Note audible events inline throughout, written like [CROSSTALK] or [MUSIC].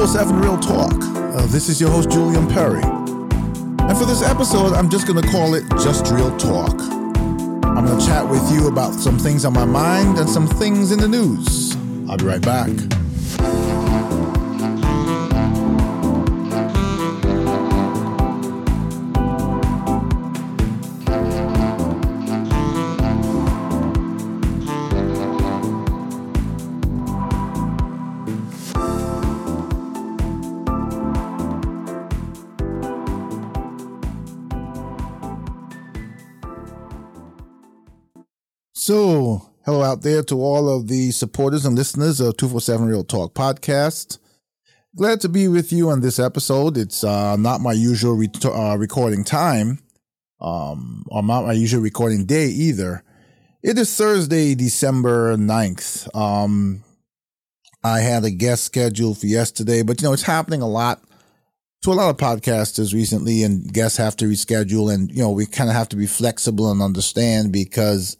listening to 247 Real Talk. Uh, this is your host, Julian Perry. And for this episode, I'm just going to call it Just Real Talk. I'm going to chat with you about some things on my mind and some things in the news. I'll be right back. Hello out there to all of the supporters and listeners of 247 Real Talk podcast. Glad to be with you on this episode. It's uh, not my usual re- uh, recording time, um, or not my usual recording day either. It is Thursday, December 9th. Um, I had a guest scheduled for yesterday, but you know, it's happening a lot to a lot of podcasters recently, and guests have to reschedule, and you know, we kind of have to be flexible and understand because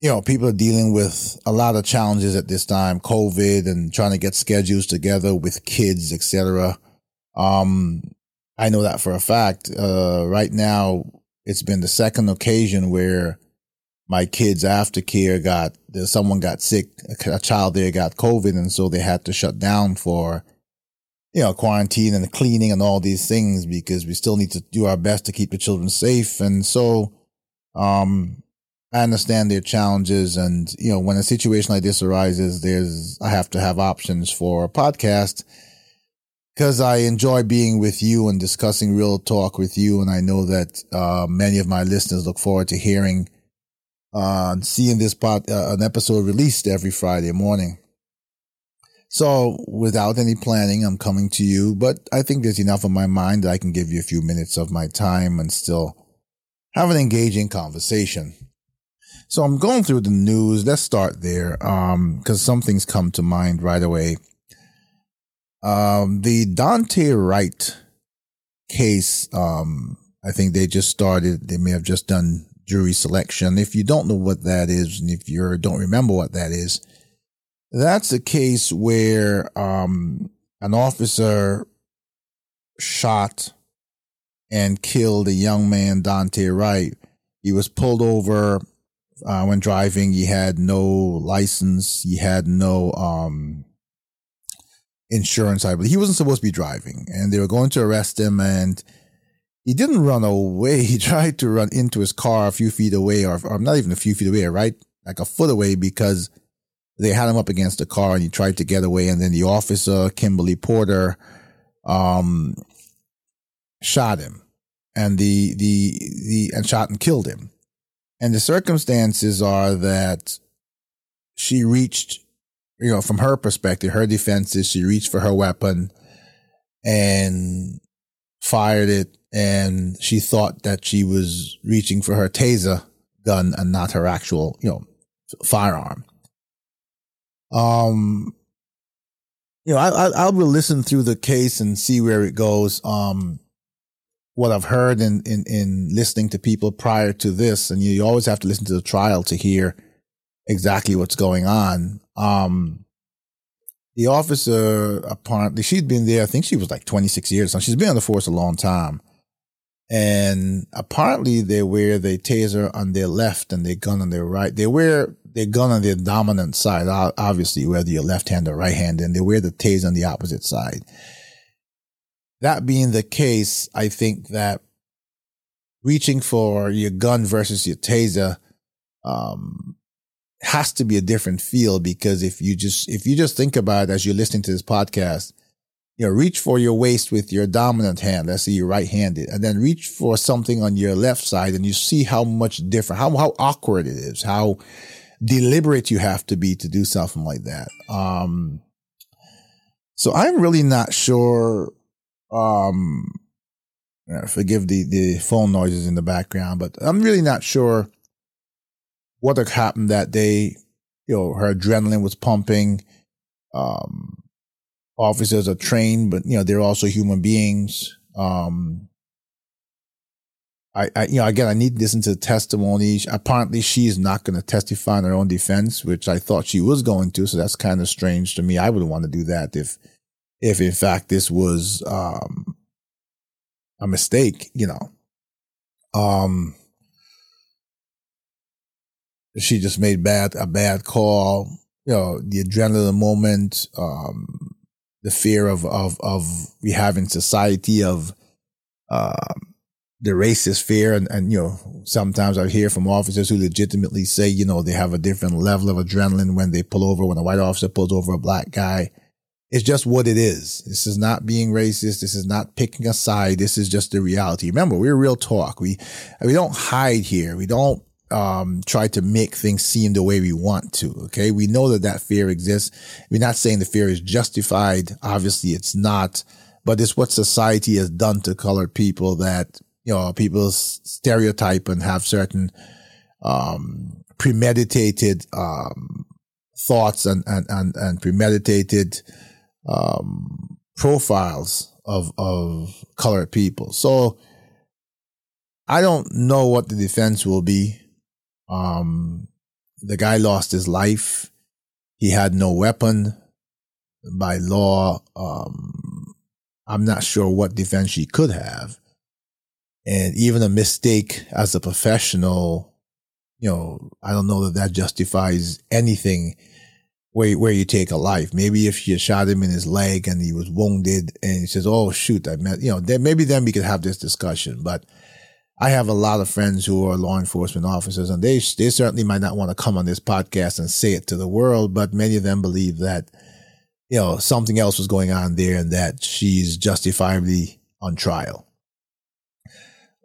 you know, people are dealing with a lot of challenges at this time, COVID and trying to get schedules together with kids, etc. Um, I know that for a fact. Uh, right now, it's been the second occasion where my kids' aftercare got someone got sick, a child there got COVID, and so they had to shut down for you know quarantine and cleaning and all these things because we still need to do our best to keep the children safe. And so, um, I understand their challenges, and you know, when a situation like this arises, there's I have to have options for a podcast because I enjoy being with you and discussing real talk with you, and I know that uh, many of my listeners look forward to hearing uh, seeing this pod, uh, an episode released every Friday morning. So, without any planning, I'm coming to you, but I think there's enough on my mind that I can give you a few minutes of my time and still have an engaging conversation. So I'm going through the news. Let's start there. Um, cause some things come to mind right away. Um, the Daunte Wright case, um, I think they just started, they may have just done jury selection. If you don't know what that is, and if you don't remember what that is, that's a case where, um, an officer shot and killed a young man, Daunte Wright. He was pulled over uh, when driving. He had no license. He had no um, insurance. I believe he wasn't supposed to be driving, and they were going to arrest him. And he didn't run away. [LAUGHS] He tried to run into his car a few feet away, or, or not even a few feet away, right, like a foot away, because they had him up against the car, and he tried to get away. And then the officer, Kimberly Potter, um, shot him, and the the the and shot and killed him. And the circumstances are that she reached, you know, from her perspective, her defense is she reached for her weapon and fired it. And she thought that she was reaching for her taser gun and not her actual, you know, firearm. Um, you know, I, I, I will listen through the case and see where it goes. Um, what I've heard in, in, in listening to people prior to this, and you, always have to listen to the trial to hear exactly what's going on. Um, the officer apparently she'd been there. I think she was like 26 years. So she's been on the force a long time. And apparently they wear the taser on their left and their gun on their right. They wear their gun on their dominant side, obviously, whether you're left hand or right hand, and they wear the taser on the opposite side. That being the case, I think that reaching for your gun versus your taser um, has to be a different feel because if you just if you just think about it as you're listening to this podcast, you know, reach for your waist with your dominant hand. Let's say you're right-handed, and then reach for something on your left side, and you see how much different, how how awkward it is, how deliberate you have to be to do something like that. Um, so I'm really not sure um, forgive the, the phone noises in the background, but I'm really not sure what happened that day. You know, her adrenaline was pumping. Um, officers are trained, but you know, they're also human beings. Um, I, I, you know, again, I need to listen to the testimony. Apparently, she is not going to testify in her own defense, which I thought she was going to. So that's kind of strange to me. I wouldn't want to do that if if in fact this was um, a mistake, you know. Um, she just made bad a bad call. You know, the adrenaline moment, um, the fear of of of we have in society of um, the racist fear, and and you know, sometimes I hear from officers who legitimately say, you know, they have a different level of adrenaline when they pull over when a white officer pulls over a black guy. It's just what it is. This is not being racist. This is not picking a side. This is just the reality. Remember, we're real talk. We we don't hide here. We don't um, try to make things seem the way we want to. Okay. We know that that fear exists. We're not saying the fear is justified. Obviously it's not, but it's what society has done to colored people that, you know, people stereotype and have certain, um, premeditated, um, thoughts and, and, and, and premeditated, um, profiles of, of colored people. So, I don't know what the defense will be. Um, the guy lost his life. He had no weapon. By law, um, I'm not sure what defense he could have. And even a mistake as a professional, you know, I don't know that that justifies anything where, where you take a life. Maybe if you shot him in his leg and he was wounded and he says, Oh, shoot, I met, you know, then maybe then we could have this discussion. But I have a lot of friends who are law enforcement officers and they, they certainly might not want to come on this podcast and say it to the world, but many of them believe that, you know, something else was going on there and that she's justifiably on trial.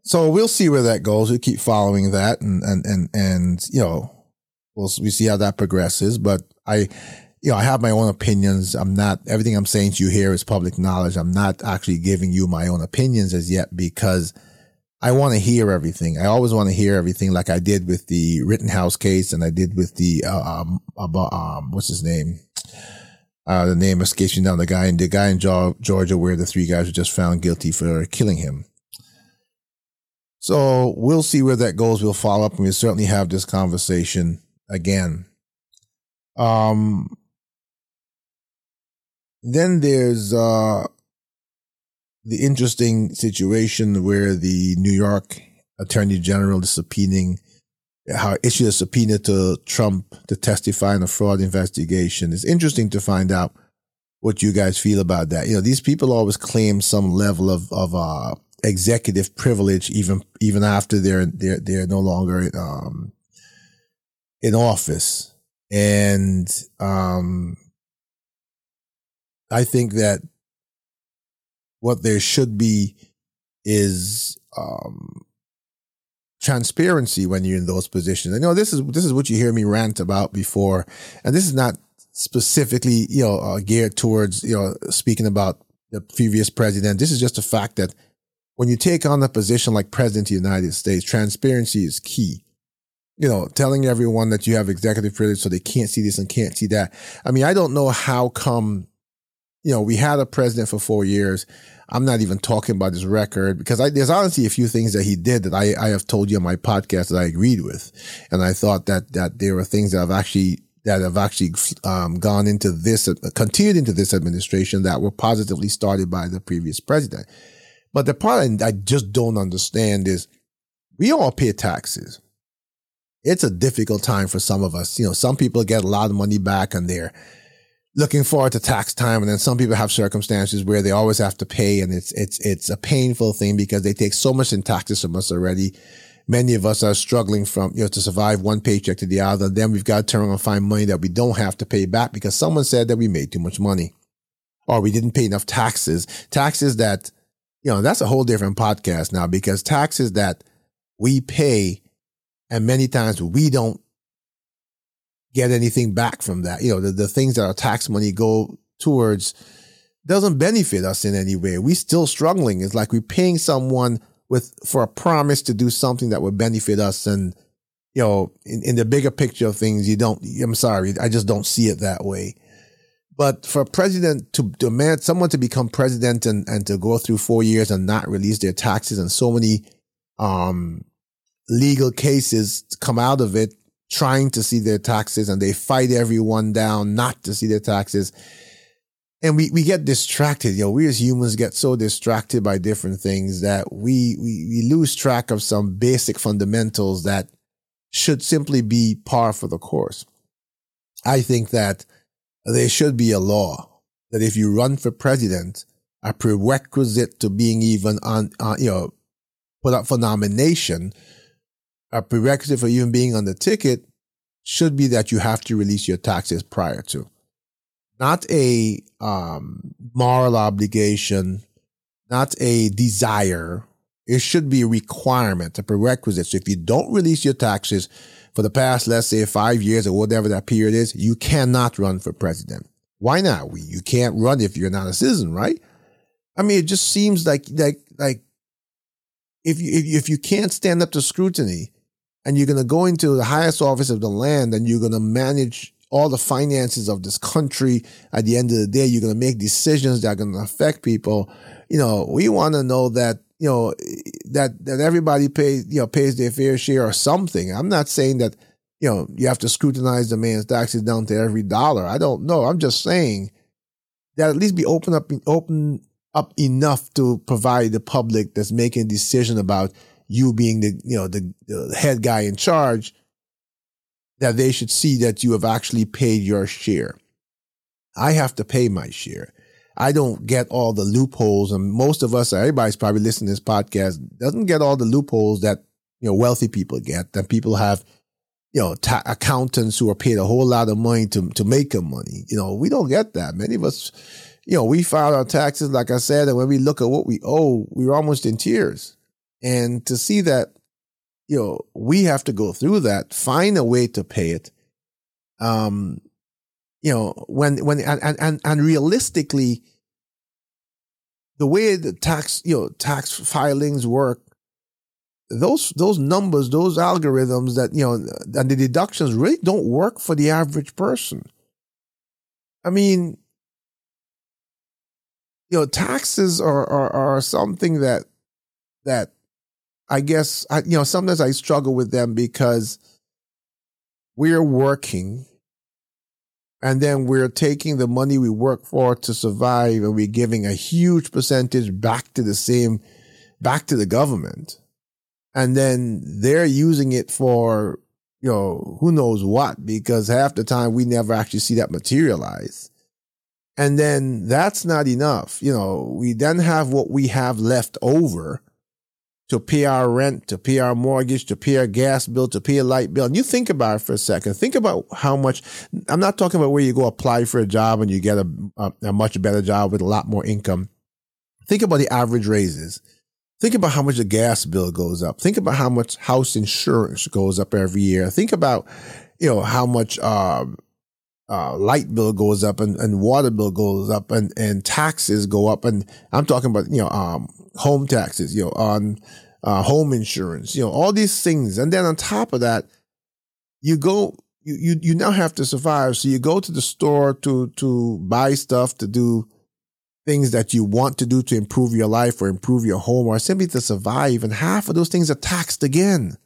So we'll see where that goes. We keep following that and, and, and, and, you know, we'll, we see how that progresses, but I, you know, I have my own opinions. I'm not, everything I'm saying to you here is public knowledge. I'm not actually giving you my own opinions as yet because I want to hear everything. I always want to hear everything, like I did with the Rittenhouse case, and I did with the uh, um, about um, what's his name? Uh, the name escapes me now. The guy in the guy in Georgia, where the three guys were just found guilty for killing him. So we'll see where that goes. We'll follow up, and we'll certainly have this conversation again. Um. Then there's uh the interesting situation where the New York Attorney General is subpoenaing how issued a subpoena to Trump to testify in a fraud investigation. It's interesting to find out what you guys feel about that. You know, these people always claim some level of of uh, executive privilege, even even after they're they're they're no longer um, in office, and um, I think that what there should be is um, transparency when you're in those positions. I know this is this is what you hear me rant about before, and this is not specifically you know uh, geared towards you know speaking about the previous president. This is just a fact that when you take on a position like president of the United States, transparency is key. You know, telling everyone that you have executive privilege so they can't see this and can't see that. I mean, I don't know how come you know, we had a president for four years. I'm not even talking about his record because I, there's honestly a few things that he did that I, I have told you on my podcast that I agreed with. And I thought that, that there were things that have actually, that have actually, um, gone into this, uh, continued into this administration that were positively started by the previous president. But the part I just don't understand is we all pay taxes. It's a difficult time for some of us. You know, some people get a lot of money back and they're, looking forward to tax time. And then some people have circumstances where they always have to pay. And it's, it's, it's a painful thing because they take so much in taxes from us already. Many of us are struggling from, you know, to survive one paycheck to the other. Then we've got to turn around and find money that we don't have to pay back because someone said that we made too much money or we didn't pay enough taxes. Taxes that, you know, that's a whole different podcast now because taxes that we pay and many times we don't get anything back from that. You know, the, the things that our tax money go towards doesn't benefit us in any way. We're still struggling. It's like we're paying someone with for a promise to do something that would benefit us. And, you know, in, in the bigger picture of things, you don't, I'm sorry, I just don't see it that way. But for a president to demand someone to become president and, and to go through four years and not release their taxes and so many um, legal cases come out of it trying to see their taxes and they fight everyone down not to see their taxes. and we, we get distracted. You know, we as humans get so distracted by different things that we, we, we lose track of some basic fundamentals that should simply be par for the course. I think that there should be a law that if you run for president, a prerequisite to being even on, uh, you know, put up for nomination, a prerequisite for even being on the ticket should be that you have to release your taxes prior to. Not a um, moral obligation, not a desire. It should be a requirement, a prerequisite. So if you don't release your taxes for the past, let's say five years or whatever that period is, you cannot run for president. Why not? You can't run if you're not a citizen, right? I mean, it just seems like like like if you if you, if you can't stand up to scrutiny, and you're going to go into the highest office of the land, and you're going to manage all the finances of this country. At the end of the day, you're going to make decisions that are going to affect people. You know, we want to know that you know that that everybody pays you know pays their fair share or something. I'm not saying that you know you have to scrutinize the man's taxes down to every dollar. I don't know. I'm just saying that at least be open up open up enough to provide the public that's making a decision about you being the you know the, the head guy in charge that they should see that you have actually paid your share. I have to pay my share. I don't get all the loopholes, and most of us, everybody's probably listening to this podcast, doesn't get all the loopholes that you know wealthy people get. That people have, you know, ta- accountants who are paid a whole lot of money to to make them money. You know, we don't get that. Many of us you know, we file our taxes, like I said, and when we look at what we owe, we're almost in tears. And to see that, you know, we have to go through that, find a way to pay it. Um, you know, when, when, and, and, and realistically, the way the tax, you know, tax filings work, those, those numbers, those algorithms that, you know, and the deductions really don't work for the average person. I mean, you know, taxes are, are, are something that, that I guess, I, you know, sometimes I struggle with them because we're working and then we're taking the money we work for to survive and we're giving a huge percentage back to the same, back to the government. And then they're using it for, you know, who knows what, because half the time we never actually see that materialize. And then that's not enough. You know, we then have what we have left over to pay our rent, to pay our mortgage, to pay our gas bill, to pay a light bill. And you think about it for a second. Think about how much, I'm not talking about where you go apply for a job and you get a, a, a much better job with a lot more income. Think about the average raises. Think about how much the gas bill goes up. Think about how much house insurance goes up every year. Think about, you know, how much, um, uh, light bill goes up and, and water bill goes up and, and taxes go up. And I'm talking about, you know, um, home taxes, you know, on, uh, home insurance, you know, all these things. And then on top of that, you go, you, you, you now have to survive. So you go to the store to, to buy stuff to do things that you want to do to improve your life or improve your home or simply to survive. And half of those things are taxed again.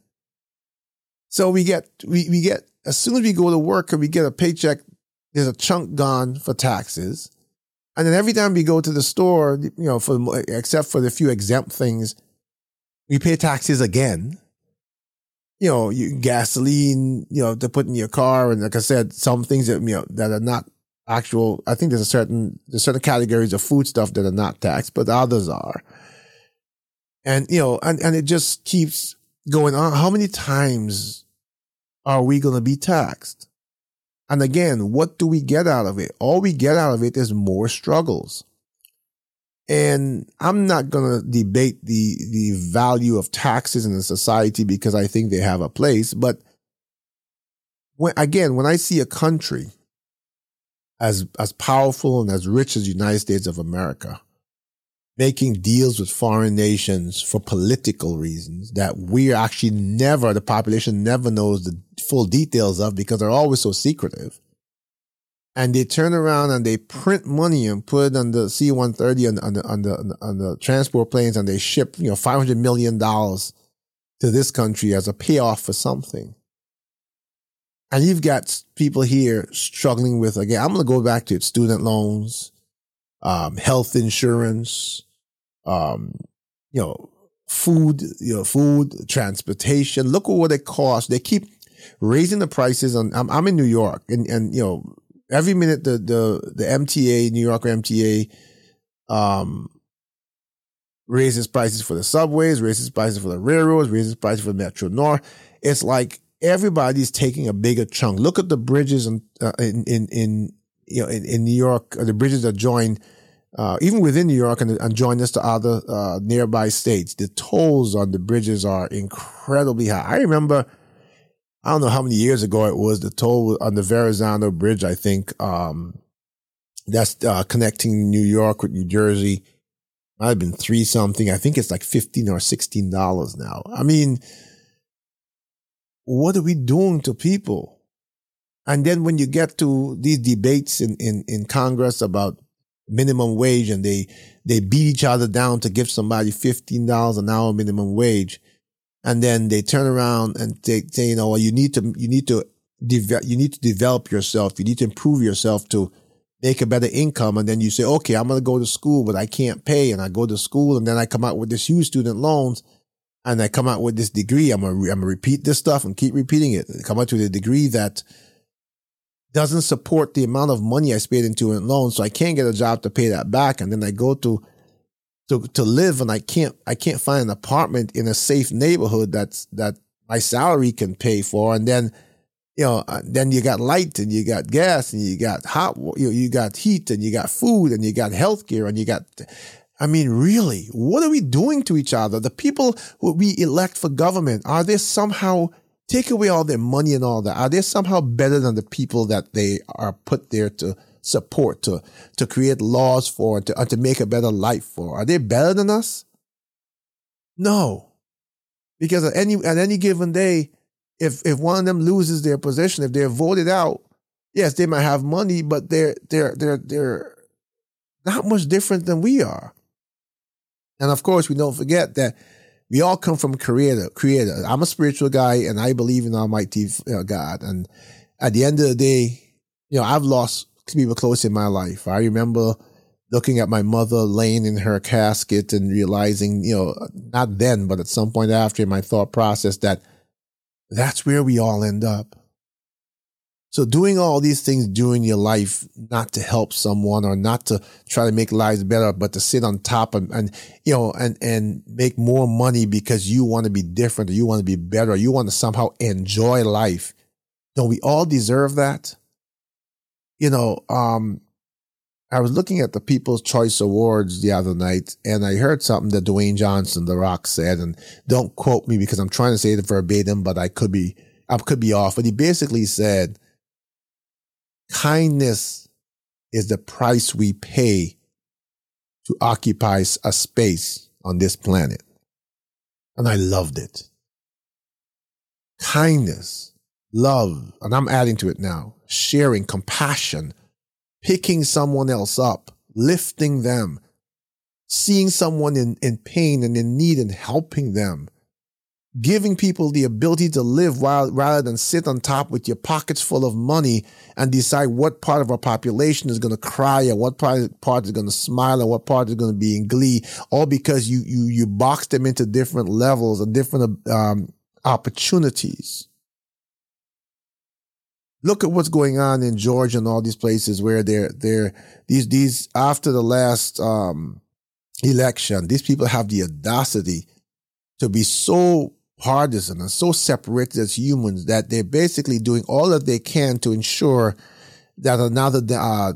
So we get, we, we get, as soon as we go to work and we get a paycheck there's a chunk gone for taxes. And then every time we go to the store, you know, for except for the few exempt things, we pay taxes again. You know, you, gasoline, you know, to put in your car, and like I said, some things that you know that are not actual. I think there's a certain there's certain categories of food stuff that are not taxed, but others are. And you know, and and it just keeps going on. How many times are we going to be taxed? And again, what do we get out of it? All we get out of it is more struggles. And I'm not going to debate the, the value of taxes in a society because I think they have a place. But when, again, when I see a country as, as powerful and as rich as the United States of America, making deals with foreign nations for political reasons that we are actually never, the population never knows the full details of because they're always so secretive. And they turn around and they print money and put it on the C-130 on, on the, on the, on the transport planes and they ship, you know, $500 million to this country as a payoff for something. And you've got people here struggling with, again, I'm going to go back to it, student loans, um, health insurance, um, you know, food, you know, food, transportation. Look at what it costs. They keep raising the prices on. I'm, I'm in New York, and and you know, every minute the the the MTA, New York MTA, um, raises prices for the subways, raises prices for the railroads, raises prices for the Metro North. It's like everybody's taking a bigger chunk. Look at the bridges in uh, in, in, in you know in, in New York, the bridges that join. Uh, even within New York and, and join us to other uh, nearby states, the tolls on the bridges are incredibly high. I remember, I don't know how many years ago it was, the toll on the Verrazano Bridge, I think, um, that's uh, connecting New York with New Jersey. Might have been three something. I think it's like fifteen or sixteen dollars now. I mean, what are we doing to people? And then when you get to these debates in, in, in Congress about minimum wage and they, they beat each other down to give somebody $15 an hour minimum wage. And then they turn around and they say, you know, well, you need to, you need to, develop, you need to develop yourself. You need to improve yourself to make a better income. And then you say, okay, I'm going to go to school, but I can't pay. And I go to school and then I come out with this huge student loans and I come out with this degree. I'm to, I'm going to repeat this stuff and keep repeating it. Come out with a degree that doesn't support the amount of money I spent into a loan. So I can't get a job to pay that back. And then I go to, to, to live and I can't, I can't find an apartment in a safe neighborhood that's, that my salary can pay for. And then, you know, uh, then you got light and you got gas and you got hot, you, know, you got heat and you got food and you got healthcare and you got, I mean, really, what are we doing to each other? The people who we elect for government, are they somehow take away all their money and all that. Are they somehow better than the people that they are put there to support, to, to create laws for, to, uh, to make a better life for? Are they better than us? No. Because at any, at any given day, if, if one of them loses their position, if they're voted out, yes, they might have money, but they're, they're, they're, they're not much different than we are. And of course, we don't forget that we all come from creator, creator. I'm a spiritual guy and I believe in Almighty God. And at the end of the day, you know, I've lost people close in my life. I remember looking at my mother laying in her casket and realizing, you know, not then, but at some point after in my thought process that that's where we all end up. So doing all these things during your life, not to help someone or not to try to make lives better, but to sit on top and, and you know, and, and make more money because you want to be different or you want to be better or you want to somehow enjoy life. Don't we all deserve that? You know, um, I was looking at the People's Choice Awards the other night and I heard something that Dwayne Johnson, The Rock said, and don't quote me because I'm trying to say it verbatim, but I could be, I could be off. But he basically said, Kindness is the price we pay to occupy a space on this planet. And I loved it. Kindness, love, and I'm adding to it now, sharing, compassion, picking someone else up, lifting them, seeing someone in, in pain and in need and helping them, giving people the ability to live while rather than sit on top with your pockets full of money and decide what part of our population is going to cry and what part, part is going to smile and what part is going to be in glee all because you you you box them into different levels and different um, opportunities. Look at what's going on in Georgia and all these places where they're they're these these after the last um, election these people have the audacity to be so partisan and so separated as humans that they're basically doing all that they can to ensure that another uh,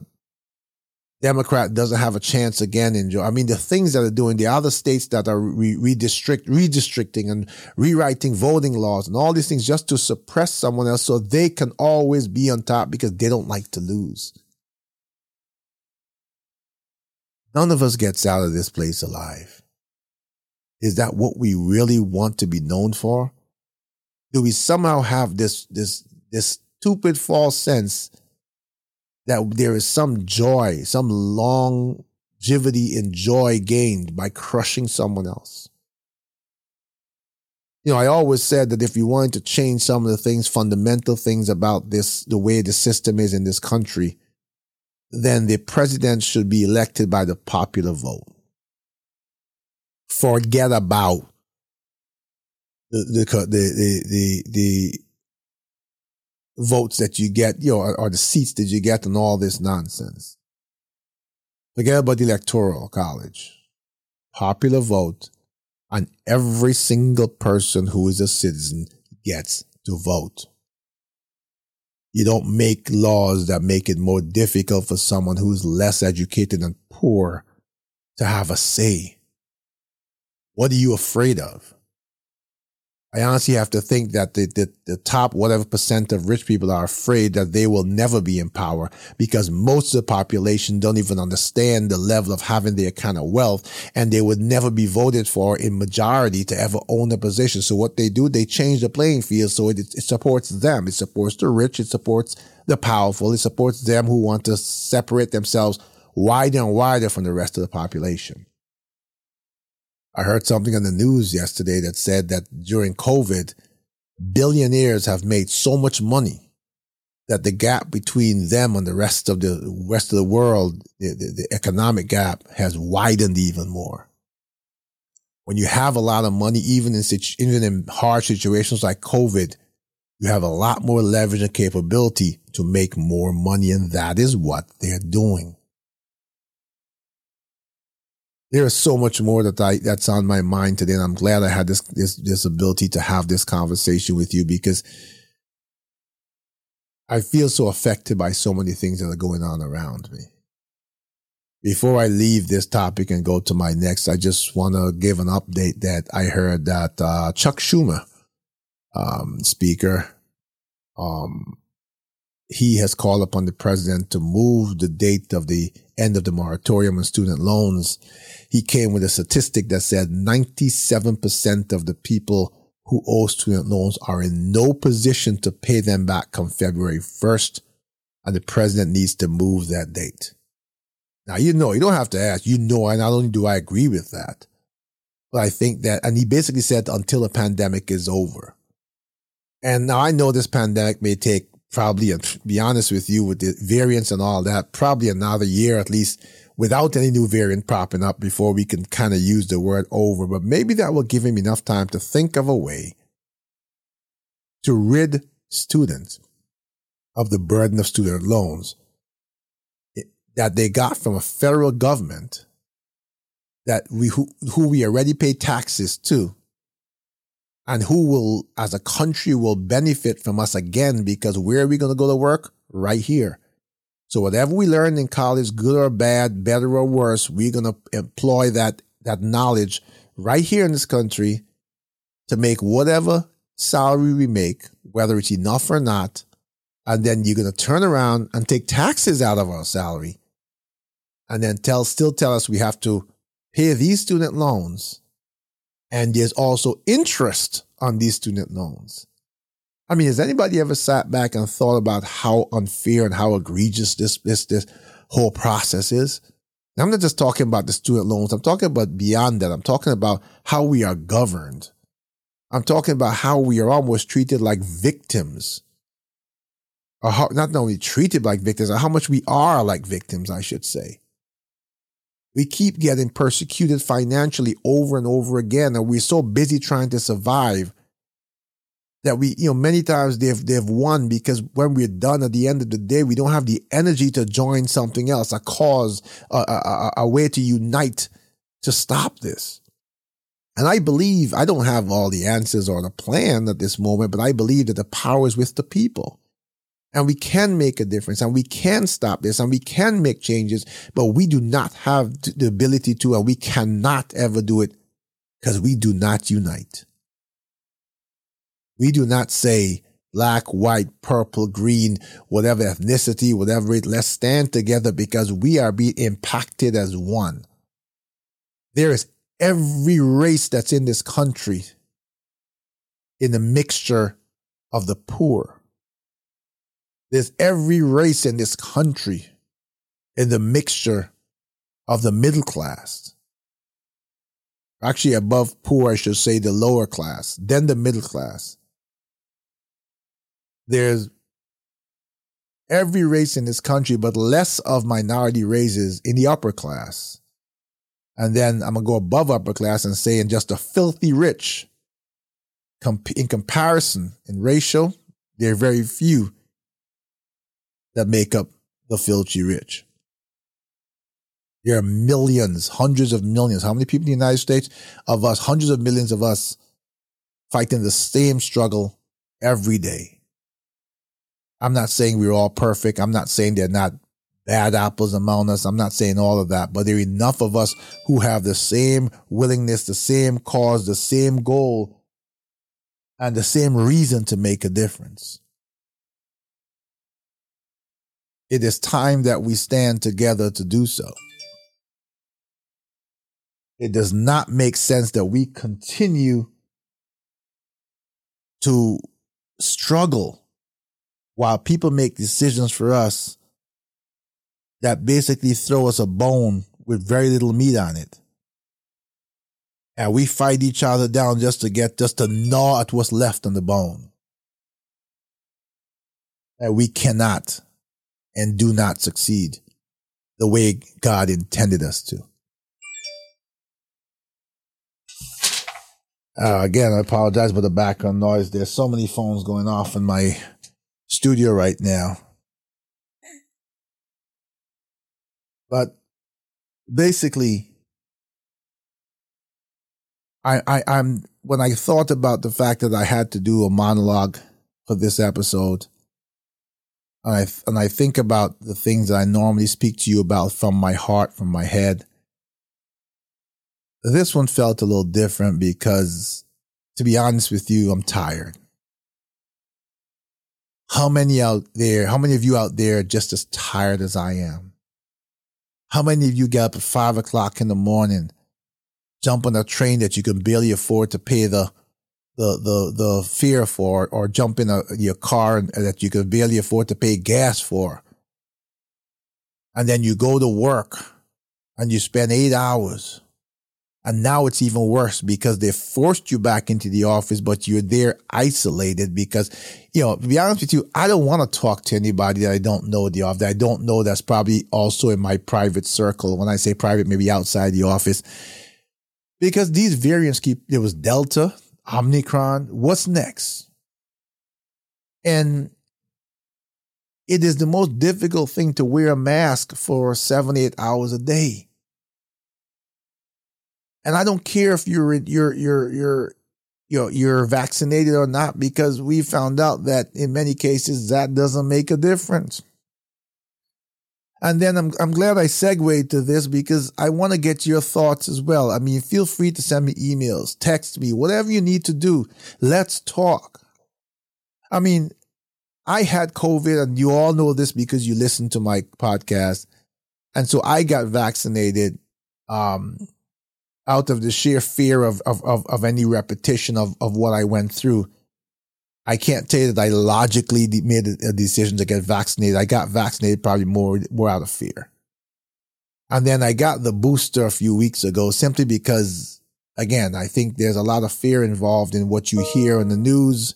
Democrat doesn't have a chance again in Georgia. I mean, the things that are doing, the other states that are re- redistrict, redistricting and rewriting voting laws and all these things just to suppress someone else so they can always be on top because they don't like to lose. None of us gets out of this place alive. Is that what we really want to be known for? Do we somehow have this, this, this stupid false sense that there is some joy, some longevity and joy gained by crushing someone else? You know, I always said that if you wanted to change some of the things, fundamental things about this, the way the system is in this country, then the president should be elected by the popular vote. Forget about the the the the the, the votes that you get, you know, or, or, the seats that you get and all this nonsense. Forget about the electoral college. Popular vote and every single person who is a citizen gets to vote. You don't make laws that make it more difficult for someone who's less educated and poor to have a say. What are you afraid of? I honestly have to think that the, the, the, top whatever percent of rich people are afraid that they will never be in power because most of the population don't even understand the level of having their kind of wealth and they would never be voted for in majority to ever own a position. So what they do, they change the playing field so it, it supports them. It supports the rich. It supports the powerful. It supports them who want to separate themselves wider and wider from the rest of the population. I heard something on the news yesterday that said that during COVID, billionaires have made so much money that the gap between them and the rest of the rest of the world, the, the, the economic gap has widened even more. When you have a lot of money, even in even in hard situations like COVID, you have a lot more leverage and capability to make more money, and that is what they're doing there is so much more that I that's on my mind today, and I'm glad I had this this this ability to have this conversation with you because I feel so affected by so many things that are going on around me. Before I leave this topic and go to my next, I just want to give an update that I heard that uh, Chuck Schumer, um, speaker, um, he has called upon the president to move the date of the end of the moratorium on student loans. He came with a statistic that said 97% of the people who owe student loans are in no position to pay them back come February 1st. And the president needs to move that date. Now, you know, you don't have to ask. You know, and not only do I agree with that, but I think that, and he basically said until the pandemic is over. And now I know this pandemic may take probably, uh, to be honest with you, with the variants and all that, probably another year at least without any new variant popping up before we can kind of use the word over. But maybe that will give him enough time to think of a way to rid students of the burden of student loans eh, that they got from a federal government that we who, who we already pay taxes to and who will, as a country, will benefit from us again because where are we going to go to work? Right here. So whatever we learn in college, good or bad, better or worse, we're going to employ that, that knowledge right here in this country to make whatever salary we make, whether it's enough or not. And then you're going to turn around and take taxes out of our salary and then tell, still tell us we have to pay these student loans and there's also interest on these student loans. I mean, has anybody ever sat back and thought about how unfair and how egregious this this this whole process is? I'm not just talking about the student loans. I'm talking about beyond that. I'm talking about how we are governed. I'm talking about how we are almost treated like victims. Or how, not only treated like victims, or how much we are like victims, I should say. We keep getting persecuted financially over and over again, and we're so busy trying to survive that we, you know, many times they've they've won because when we're done at the end of the day, we don't have the energy to join something else, a cause, a, a, a way to unite to stop this. And I believe I don't have all the answers or the plan at this moment, but I believe that the power is with the people and we can make a difference and we can stop this and we can make changes, but we do not have the ability to, and we cannot ever do it because we do not unite. We do not say black, white, purple, green, whatever ethnicity, whatever it, let's stand together because we are being impacted as one. There is every race that's in this country in the mixture of the poor there's every race in this country in the mixture of the middle class. Actually, above poor, I should say the lower class, then the middle class. There's every race in this country, but less of minority races in the upper class. And then I'm going to go above upper class and say in just the filthy rich, in comparison in ratio, there are very few that make up the filthy rich. There are millions, hundreds of millions. How many people in the United States of us, hundreds of millions of us fighting the same struggle every day? I'm not saying we're all perfect. I'm not saying they're not bad apples among us. I'm not saying all of that, but there are enough of us who have the same willingness, the same cause, the same goal, and the same reason to make a difference. It is time that we stand together to do so. It does not make sense that we continue to struggle while people make decisions for us that basically throw us a bone with very little meat on it. And we fight each other down just to get, just to gnaw at what's left on the bone. And we cannot and do not succeed the way God intended us to. Uh, again, I apologize for the background noise. There's so many phones going off in my studio right now. But basically, I, I, I'm when I thought about the fact that I had to do a monologue for this episode, and I and I think about the things that I normally speak to you about from my heart, from my head. This one felt a little different because, to be honest with you, I'm tired. How many out there, how many of you out there are just as tired as I am? How many of you get up at five o'clock in the morning, jump on a train that you can barely afford to pay the the the the fare for, or jump in a, your car that you can barely afford to pay gas for, and then you go to work and you spend eight hours and now it's even worse because they forced you back into the office, but you're there isolated because, you know, to be honest with you, I don't want to talk to anybody that I don't know the office, that I don't know that's probably also in my private circle. When I say private, maybe outside the office. Because these variants keep, there was Delta, Omicron, what's next? And it is the most difficult thing to wear a mask for 78 hours a day and I don't care if you're you're you're you're you know you're vaccinated or not because we found out that in many cases that doesn't make a difference. And then I'm I'm glad I segued to this because I want to get your thoughts as well. I mean, feel free to send me emails, text me, whatever you need to do. Let's talk. I mean, I had COVID, and you all know this because you listen to my podcast, and so I got vaccinated um, out of the sheer fear of, of, of, of any repetition of, of what I went through. I can't tell you that I logically made a decision to get vaccinated. I got vaccinated probably more, more out of fear. And then I got the booster a few weeks ago simply because, again, I think there's a lot of fear involved in what you hear in the news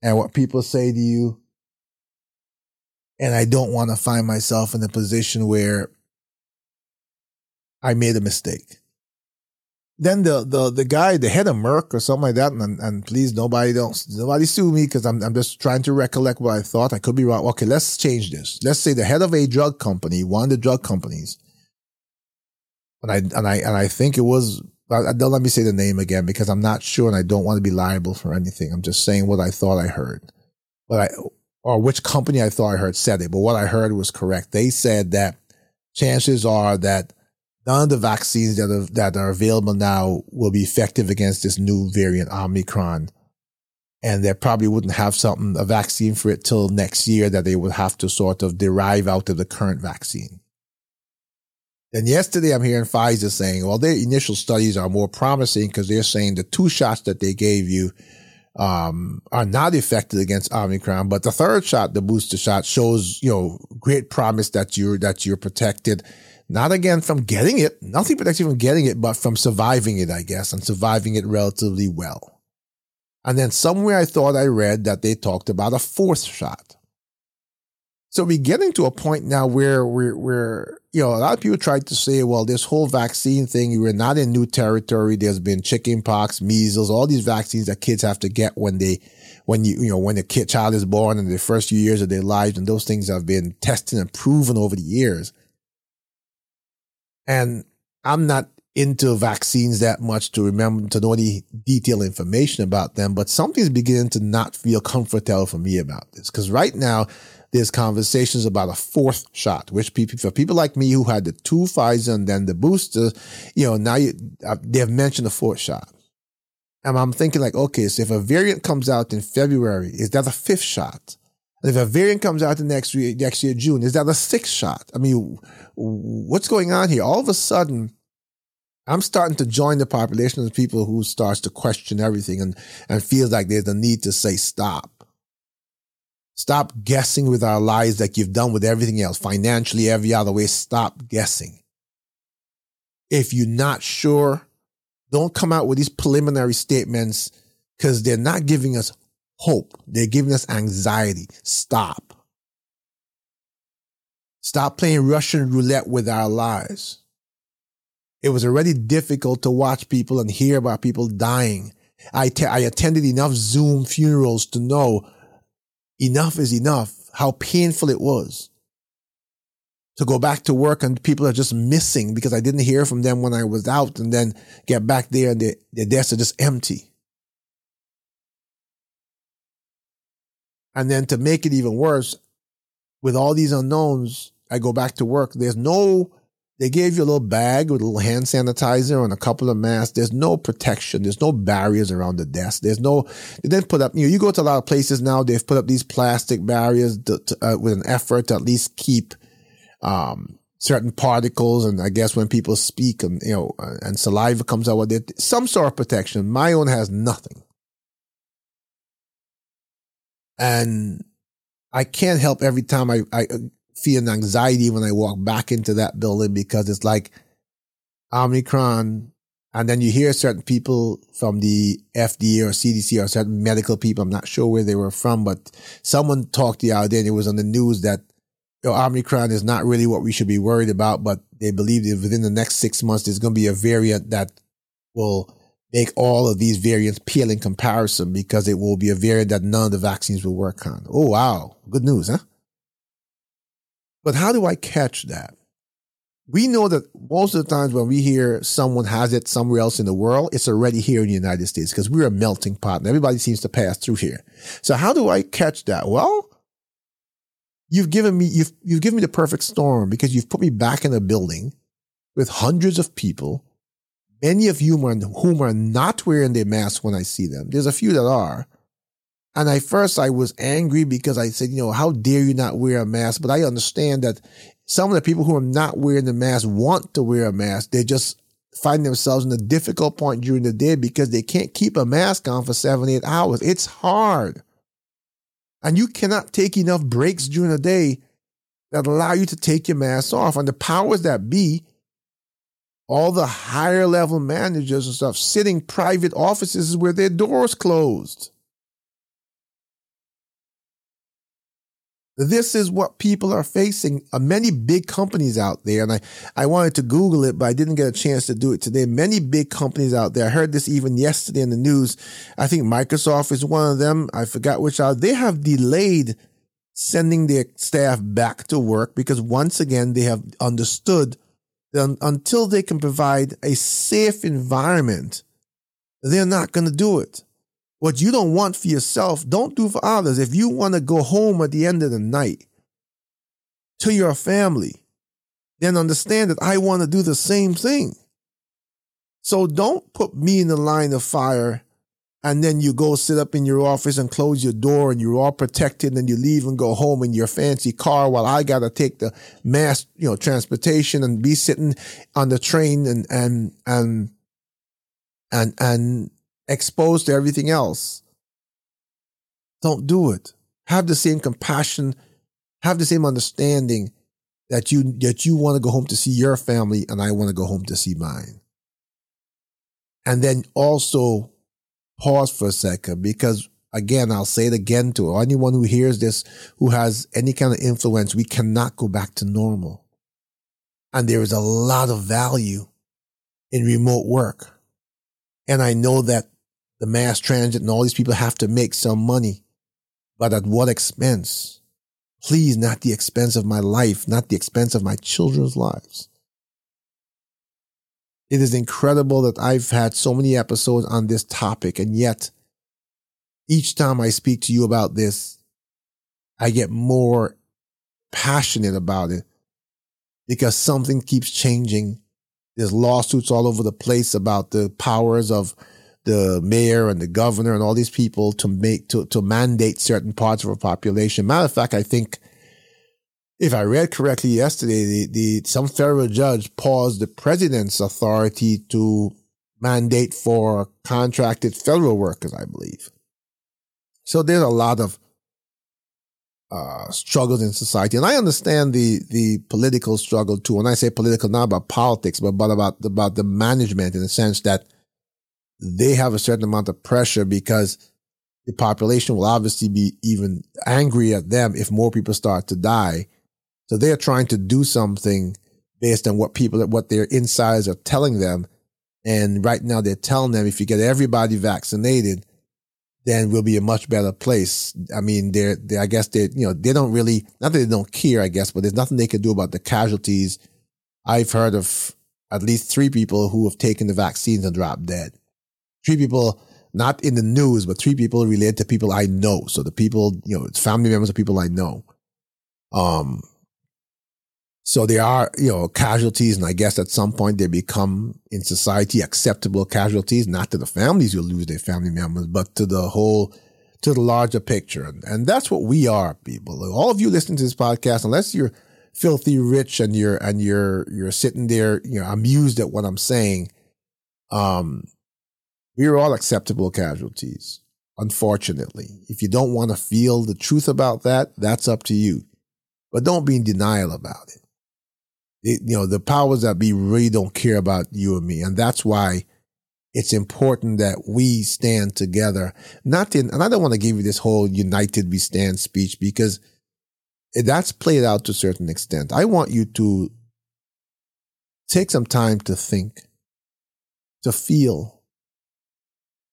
and what people say to you. And I don't want to find myself in a position where I made a mistake then the the the guy, the head of Merck or something like that, and and please nobody don't nobody sue me because I'm I'm just trying to recollect what I thought. I could be wrong. Okay, let's change this. Let's say the head of a drug company, one of the drug companies, and I and I and I think it was. Uh, uh, don't let me say the name again because I'm not sure and I don't want to be liable for anything. I'm just saying what I thought I heard, but I or which company I thought I heard said it. But what I heard was correct. They said that chances are that none of the vaccines that are, that are available now will be effective against this new variant Omicron. And they probably wouldn't have something, a vaccine for it till next year that they would have to sort of derive out of the current vaccine. And yesterday I'm hearing Pfizer saying, well, their initial studies are more promising because they're saying the two shots that they gave you um, are not effective against Omicron, but the third shot, the booster shot, shows you know great promise that you're that you're protected not again from getting it, nothing protects you from getting it, but from surviving it, I guess, and surviving it relatively well. And then somewhere I thought I read that they talked about a fourth shot. So we're getting to a point now where we're, you know, a lot of people tried to say, well, this whole vaccine thing, we're not in new territory. There's been chickenpox, measles, all these vaccines that kids have to get when they, when you, you know, when a kid child is born in the first few years of their lives. And those things have been tested and proven over the years. And I'm not into vaccines that much to remember to know any detailed information about them, but something's beginning to not feel comfortable for me about this. Cause right now there's conversations about a fourth shot, which people, for people like me who had the two Pfizer and then the booster, you know, now you, uh, they've mentioned a fourth shot. And I'm thinking like, okay, so if a variant comes out in February, is that a fifth shot? If a variant comes out the next year, next year, June, is that a sixth shot? I mean, what's going on here? All of a sudden, I'm starting to join the population of people who starts to question everything and, and feels like there's a need to say stop. Stop guessing with our lives like you've done with everything else, financially, every other way. Stop guessing. If you're not sure, don't come out with these preliminary statements because they're not giving us hope. They're giving us anxiety. Stop. Stop playing Russian roulette with our lives. It was already difficult to watch people and hear about people dying. I, I attended enough Zoom funerals to know enough is enough, how painful it was to go back to work and people are just missing because I didn't hear from them when I was out and then get back there and their, their desks are just empty. And then to make it even worse, with all these unknowns, I go back to work. There's no they gave you a little bag with a little hand sanitizer and a couple of masks. There's no protection. There's no barriers around the desk. There's no, they didn't put up, you know, you go to a lot of places now, they've put up these plastic barriers to, to, uh, with an effort to at least keep, um, certain particles. And I guess when people speak and, you know, and saliva comes out with it, some sort of protection. My own has nothing. And I can't help every time I, I uh, feeling anxiety when I walk back into that building because it's like Omicron. And then you hear certain people from the FDA or CDC or certain medical people. I'm not sure where they were from, but someone talked the other day and it was on the news that you know, Omicron is not really what we should be worried about, but they believe that within the next six months, there's going to be a variant that will make all of these variants pale in comparison because it will be a variant that none of the vaccines will work on. Oh, wow. Good news, huh? But how do I catch that? We know that most of the times when we hear someone has it somewhere else in the world, it's already here in the United States because we're a melting pot and everybody seems to pass through here. So how do I catch that? Well, you've given me, you've, you've given me the perfect storm because you've put me back in a building with hundreds of people, many of you are, whom are not wearing their masks when I see them. There's a few that are. And I first I was angry because I said, you know, how dare you not wear a mask? But I understand that some of the people who are not wearing the mask want to wear a mask. They just find themselves in a difficult point during the day because they can't keep a mask on for seven, eight hours. It's hard. And you cannot take enough breaks during the day that allow you to take your mask off. And the powers that be, all the higher level managers and stuff, sitting private offices where their doors closed. This is what people are facing. Uh, many big companies out there, and I, I wanted to Google it, but I didn't get a chance to do it today. Many big companies out there. I heard this even yesterday in the news. I think Microsoft is one of them. I forgot which are. They have delayed sending their staff back to work because once again, they have understood that until they can provide a safe environment, they're not going to do it. What you don't want for yourself, don't do for others. If you want to go home at the end of the night to your family, then understand that I want to do the same thing. So don't put me in the line of fire and then you go sit up in your office and close your door and you're all protected and you leave and go home in your fancy car while I got to take the mass, you know, transportation and be sitting on the train and, and, and, and, and exposed to everything else. Don't do it. Have the same compassion, have the same understanding that you that you want to go home to see your family and I want to go home to see mine. And then also pause for a second because again, I'll say it again to anyone who hears this who has any kind of influence, we cannot go back to normal. And there is a lot of value in remote work. And I know that the mass transit and all these people have to make some money, but at what expense? Please, not the expense of my life, not the expense of my children's lives. It is incredible that I've had so many episodes on this topic, and yet each time I speak to you about this, I get more passionate about it because something keeps changing. There's lawsuits all over the place about the powers of the mayor and the governor and all these people to make to, to mandate certain parts of our population. Matter of fact, I think if I read correctly yesterday, the, the some federal judge paused the president's authority to mandate for contracted federal workers, I believe. So there's a lot of uh, struggles in society, and I understand the the political struggle too. When I say political, not about politics, but but about about the management in the sense that they have a certain amount of pressure because the population will obviously be even angry at them if more people start to die. So they are trying to do something based on what people, what their insiders are telling them. And right now they're telling them if you get everybody vaccinated, then we'll be a much better place. I mean, they're, they, I guess they, you know, they don't really, not that they don't care, I guess, but there's nothing they can do about the casualties. I've heard of at least three people who have taken the vaccines and dropped dead. Three people, not in the news, but three people related to people I know. So the people, you know, it's family members of people I know. Um, so there are, you know, casualties, and I guess at some point they become in society acceptable casualties, not to the families who lose their family members, but to the whole, to the larger picture. And, that's what we are, people. All of you listening to this podcast, unless you're filthy rich and you're, and you're, you're sitting there, you know, amused at what I'm saying, um, we are all acceptable casualties. Unfortunately, if you don't want to feel the truth about that, that's up to you. But don't be in denial about it it, you know, the powers that be really don't care about you and me. And that's why it's important that we stand together. Not and I don't want to give you this whole united we stand speech because that's played out to a certain extent. I want you to take some time to think, to feel,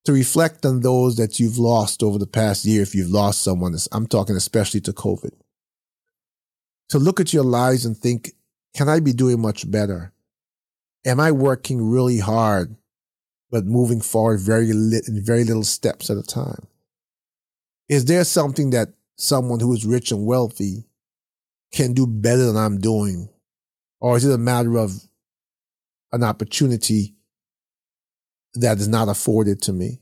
to reflect on those that you've lost over the past year. If you've lost someone, I'm talking especially to COVID. To look at your lives and think, can I be doing much better? Am I working really hard, but moving forward very li- in very little steps at a time? Is there something that someone who is rich and wealthy can do better than I'm doing? Or is it a matter of an opportunity that is not afforded to me?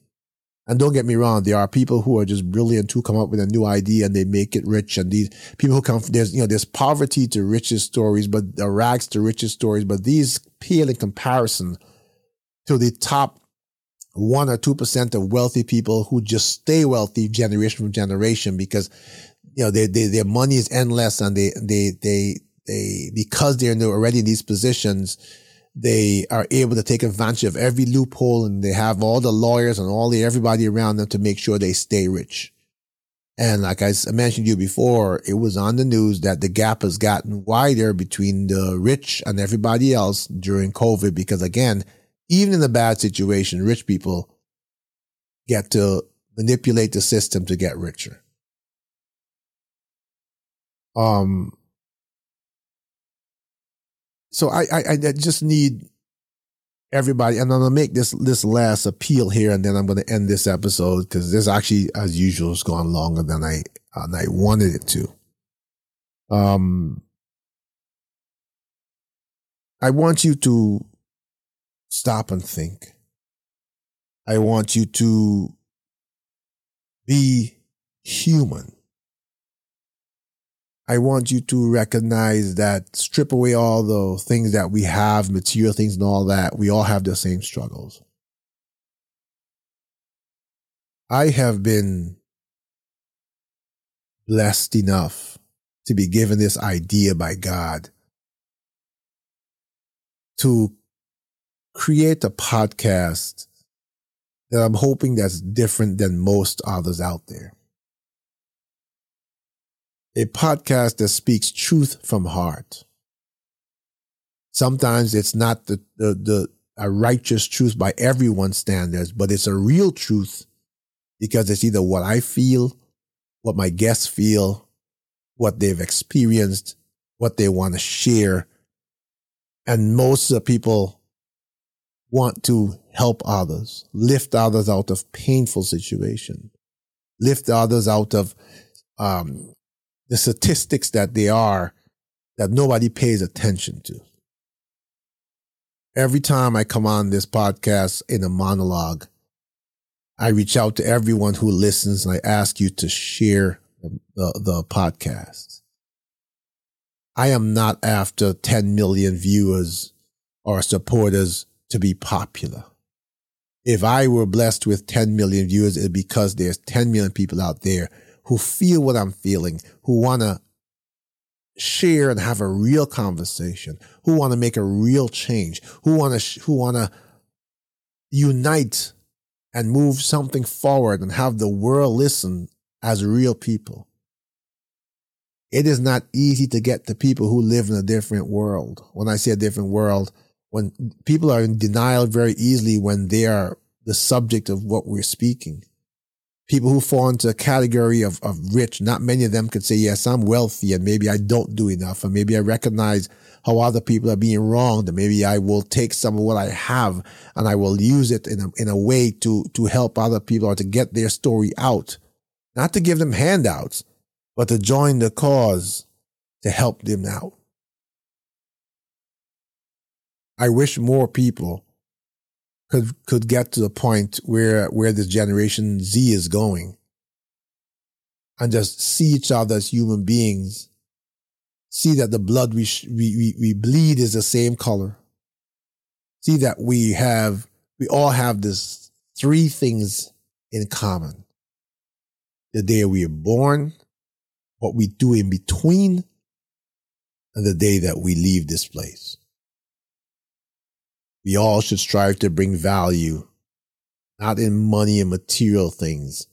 And don't get me wrong, there are people who are just brilliant who come up with a new idea and they make it rich. And these people who come, there's, you know, there's poverty to riches stories, but the rags to riches stories, but these pale in comparison to the top one or 2% of wealthy people who just stay wealthy generation from generation because, you know, they, they, their money is endless and they, they, they, they, because they're already in these positions, they are able to take advantage of every loophole and they have all the lawyers and all the everybody around them to make sure they stay rich. And like I mentioned you before, it was on the news that the gap has gotten wider between the rich and everybody else during COVID because again, even in a bad situation, rich people get to manipulate the system to get richer. Um, so I, I, I just need everybody, and I'm gonna make this this last appeal here, and then I'm gonna end this episode because this actually, as usual, has gone longer than I than I wanted it to. Um, I want you to stop and think. I want you to be human. I want you to recognize that strip away all the things that we have, material things and all that. We all have the same struggles. I have been blessed enough to be given this idea by God to create a podcast that I'm hoping that's different than most others out there. A podcast that speaks truth from heart. Sometimes it's not the, the, the a righteous truth by everyone's standards, but it's a real truth because it's either what I feel, what my guests feel, what they've experienced, what they want to share. And most of the people want to help others, lift others out of painful situation, lift others out of um, the statistics that they are that nobody pays attention to. Every time I come on this podcast in a monologue, I reach out to everyone who listens and I ask you to share the, the, the podcast. I am not after 10 million viewers or supporters to be popular. If I were blessed with 10 million viewers, it's because there's 10 million people out there who feel what I'm feeling, who want to share and have a real conversation, who want to make a real change, who want to, who want to unite and move something forward and have the world listen as real people. It is not easy to get to people who live in a different world. When I say a different world, when people are in denial very easily when they are the subject of what we're speaking. People who fall into a category of, of rich, not many of them could say, yes, I'm wealthy and maybe I don't do enough. And maybe I recognize how other people are being wronged. And maybe I will take some of what I have and I will use it in a, in a way to, to help other people or to get their story out. Not to give them handouts, but to join the cause to help them out. I wish more people could could get to the point where where this generation Z is going and just see each other as human beings see that the blood we, we, we, we bleed is the same color see that we have we all have this three things in common. The day we are born what we do in between and the day that we leave this place we all should strive to bring value, not in money and material things,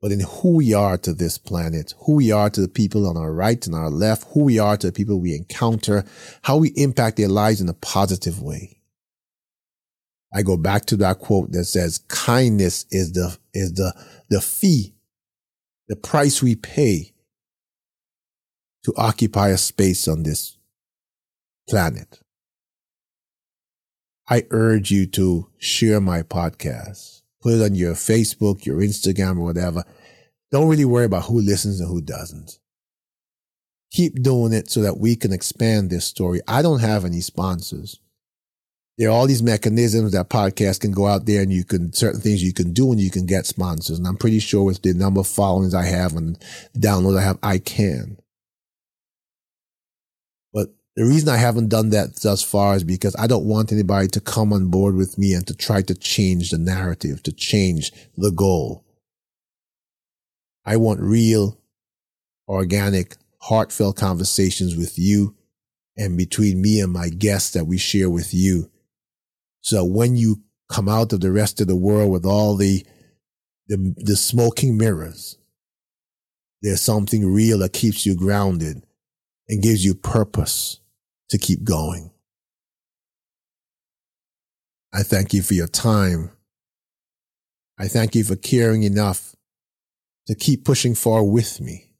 but in who we are to this planet, who we are to the people on our right and our left, who we are to the people we encounter, how we impact their lives in a positive way. I go back to that quote that says, kindness is the, is the, the fee, the price we pay to occupy a space on this planet. I urge you to share my podcast. Put it on your Facebook, your Instagram, or whatever. Don't really worry about who listens and who doesn't. Keep doing it so that we can expand this story. I don't have any sponsors. There are all these mechanisms that podcasts can go out there and you can, certain things you can do and you can get sponsors. And I'm pretty sure with the number of followings I have and downloads I have, I can. The reason I haven't done that thus far is because I don't want anybody to come on board with me and to try to change the narrative, to change the goal. I want real, organic, heartfelt conversations with you and between me and my guests that we share with you. So when you come out of the rest of the world with all the, the, the smoking mirrors, there's something real that keeps you grounded and gives you purpose to keep going. I thank you for your time. I thank you for caring enough to keep pushing forward with me.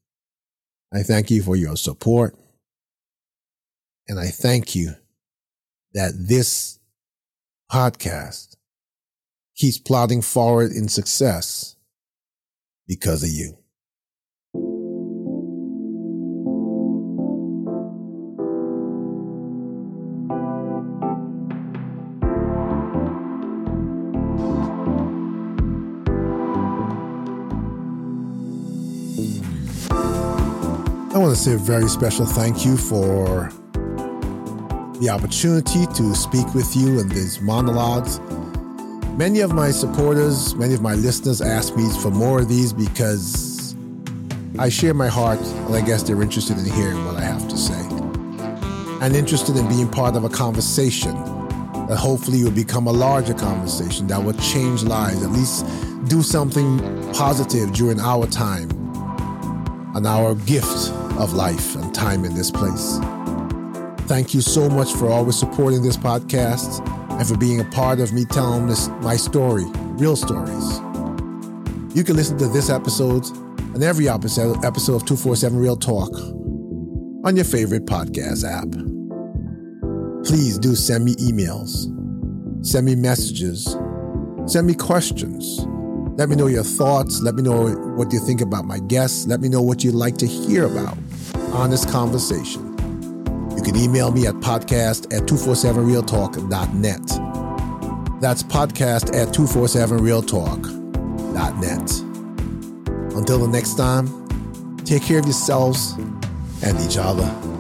I thank you for your support. And I thank you that this podcast keeps plodding forward in success because of you. To say a very special thank you for the opportunity to speak with you in these monologues. Many of my supporters, many of my listeners ask me for more of these because I share my heart, and I guess they're interested in hearing what I have to say and interested in being part of a conversation that hopefully will become a larger conversation that will change lives, at least do something positive during our time and our gift of life and time in this place. Thank you so much for always supporting this podcast and for being a part of me telling this my story, real stories. You can listen to this episode and every episode episode of 247 Real Talk on your favorite podcast app. Please do send me emails, send me messages, send me questions. Let me know your thoughts. Let me know what you think about my guests. Let me know what you'd like to hear about. Honest conversation. You can email me at podcast at 247realtalk.net. That's podcast at 247realtalk.net. Until the next time, take care of yourselves and each other.